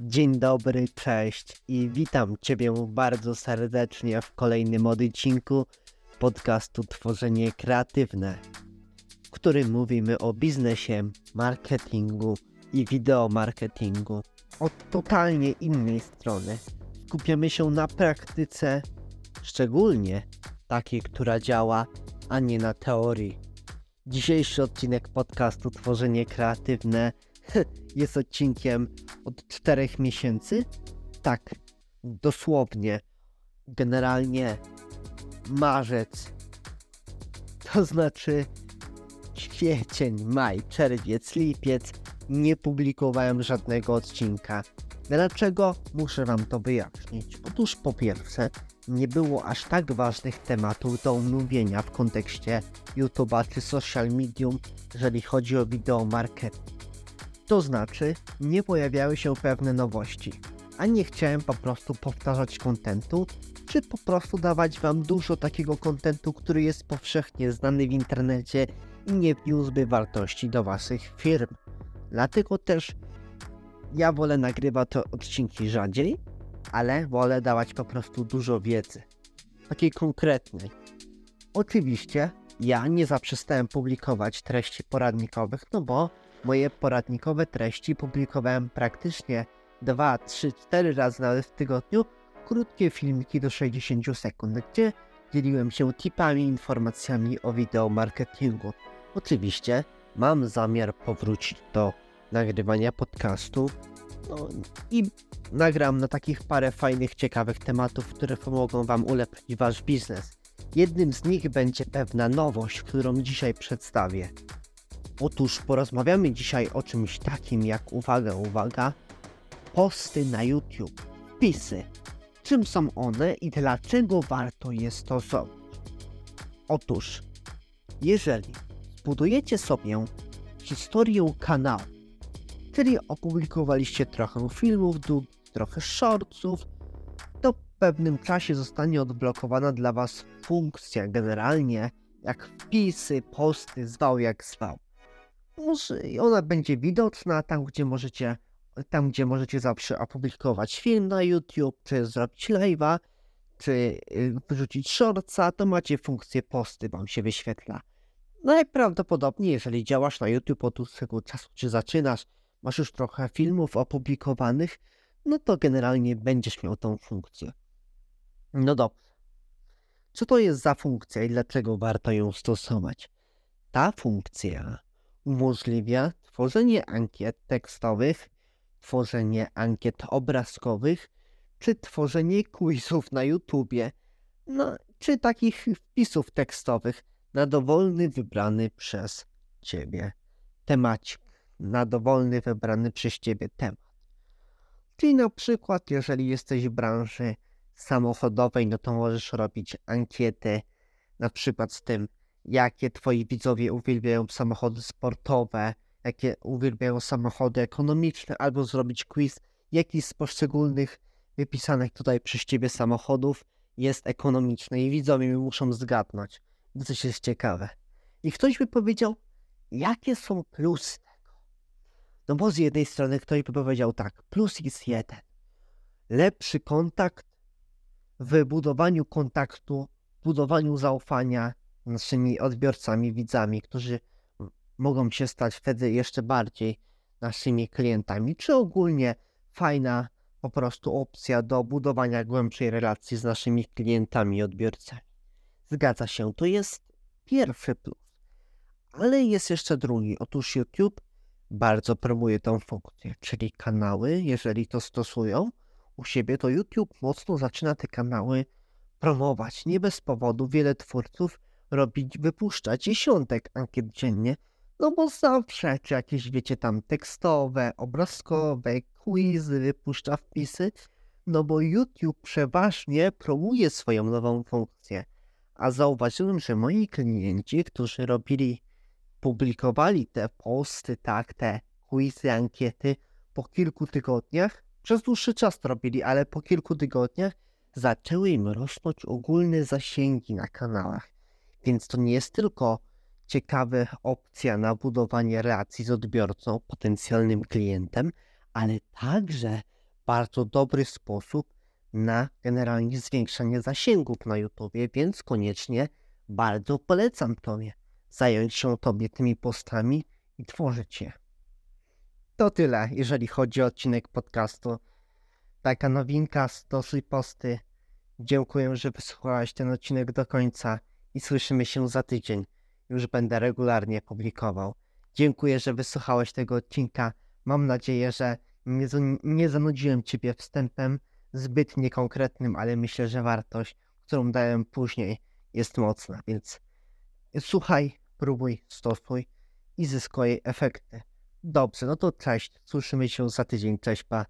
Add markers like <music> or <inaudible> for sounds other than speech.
Dzień dobry, cześć i witam Ciebie bardzo serdecznie w kolejnym odcinku podcastu Tworzenie Kreatywne, w którym mówimy o biznesie, marketingu i wideomarketingu. Od totalnie innej strony skupiamy się na praktyce, szczególnie takiej, która działa, a nie na teorii. Dzisiejszy odcinek podcastu Tworzenie Kreatywne <laughs> jest odcinkiem od czterech miesięcy. Tak, dosłownie. Generalnie marzec. To znaczy kwiecień, maj, czerwiec, lipiec nie publikowałem żadnego odcinka. Dlaczego? Muszę Wam to wyjaśnić. Otóż po pierwsze, nie było aż tak ważnych tematów do omówienia w kontekście YouTube'a czy social medium, jeżeli chodzi o wideo marketing. To znaczy, nie pojawiały się pewne nowości, a nie chciałem po prostu powtarzać kontentu, czy po prostu dawać wam dużo takiego kontentu, który jest powszechnie znany w internecie i nie wniósłby wartości do waszych firm. Dlatego też ja wolę nagrywać te odcinki rzadziej, ale wolę dawać po prostu dużo wiedzy. Takiej konkretnej. Oczywiście ja nie zaprzestałem publikować treści poradnikowych, no bo moje poradnikowe treści publikowałem praktycznie 2, 3, 4 razy nawet w tygodniu, krótkie filmiki do 60 sekund, gdzie dzieliłem się tipami, informacjami o wideo marketingu. Oczywiście mam zamiar powrócić do nagrywania podcastu no, i nagram na takich parę fajnych, ciekawych tematów, które pomogą Wam ulepszyć Wasz biznes. Jednym z nich będzie pewna nowość, którą dzisiaj przedstawię. Otóż porozmawiamy dzisiaj o czymś takim jak, uwaga, uwaga, posty na YouTube, wpisy. Czym są one i dlaczego warto je stosować? Otóż, jeżeli zbudujecie sobie historię kanału, czyli opublikowaliście trochę filmów, trochę shortsów, pewnym czasie zostanie odblokowana dla Was funkcja generalnie jak wpisy, posty, zwał jak zwał może ona będzie widoczna tam, gdzie możecie, tam, gdzie możecie zawsze opublikować film na YouTube, czy zrobić live'a, czy y, wyrzucić shortsa, to macie funkcję posty, wam się wyświetla. Najprawdopodobniej, jeżeli działasz na YouTube od dłuższego czasu, czy zaczynasz, masz już trochę filmów opublikowanych, no to generalnie będziesz miał tą funkcję. No dobrze. Co to jest za funkcja i dlaczego warto ją stosować? Ta funkcja umożliwia tworzenie ankiet tekstowych, tworzenie ankiet obrazkowych, czy tworzenie quizów na YouTubie, no, czy takich wpisów tekstowych na dowolny wybrany przez Ciebie temacik, na dowolny wybrany przez Ciebie temat. Czyli na przykład, jeżeli jesteś w branży samochodowej, no to możesz robić ankiety na przykład z tym, jakie twoi widzowie uwielbiają samochody sportowe, jakie uwielbiają samochody ekonomiczne, albo zrobić quiz, jaki z poszczególnych wypisanych tutaj przez ciebie samochodów jest ekonomiczny i widzowie muszą zgadnąć, bo coś jest ciekawe. I ktoś by powiedział, jakie są plusy tego? No bo z jednej strony ktoś by powiedział tak, plus jest jeden. Lepszy kontakt w budowaniu kontaktu, budowaniu zaufania, naszymi odbiorcami, widzami, którzy mogą się stać wtedy jeszcze bardziej naszymi klientami, czy ogólnie fajna po prostu opcja do budowania głębszej relacji z naszymi klientami i odbiorcami. Zgadza się, to jest pierwszy plus. Ale jest jeszcze drugi. Otóż YouTube bardzo promuje tą funkcję, czyli kanały, jeżeli to stosują u siebie, to YouTube mocno zaczyna te kanały promować. Nie bez powodu wiele twórców robić, wypuszczać dziesiątek ankiet dziennie, no bo zawsze, czy jakieś, wiecie, tam tekstowe, obrazkowe, quizy, wypuszcza wpisy, no bo YouTube przeważnie promuje swoją nową funkcję. A zauważyłem, że moi klienci, którzy robili, publikowali te posty, tak, te quizy, ankiety po kilku tygodniach, przez dłuższy czas to robili, ale po kilku tygodniach zaczęły im rosnąć ogólne zasięgi na kanałach. Więc to nie jest tylko ciekawa opcja na budowanie relacji z odbiorcą, potencjalnym klientem, ale także bardzo dobry sposób na generalnie zwiększanie zasięgów na YouTubie, więc koniecznie bardzo polecam Tobie zająć się Tobie tymi postami i tworzyć je. To tyle, jeżeli chodzi o odcinek podcastu. Taka nowinka, stosuj posty. Dziękuję, że wysłuchałaś ten odcinek do końca i słyszymy się za tydzień. Już będę regularnie publikował. Dziękuję, że wysłuchałeś tego odcinka. Mam nadzieję, że nie, nie zanudziłem Ciebie wstępem zbyt niekonkretnym, ale myślę, że wartość, którą dałem później, jest mocna, więc słuchaj, próbuj, stosuj i zyskuj efekty. Dobrze, no to cześć. Słyszymy się za tydzień. Cześć, pa.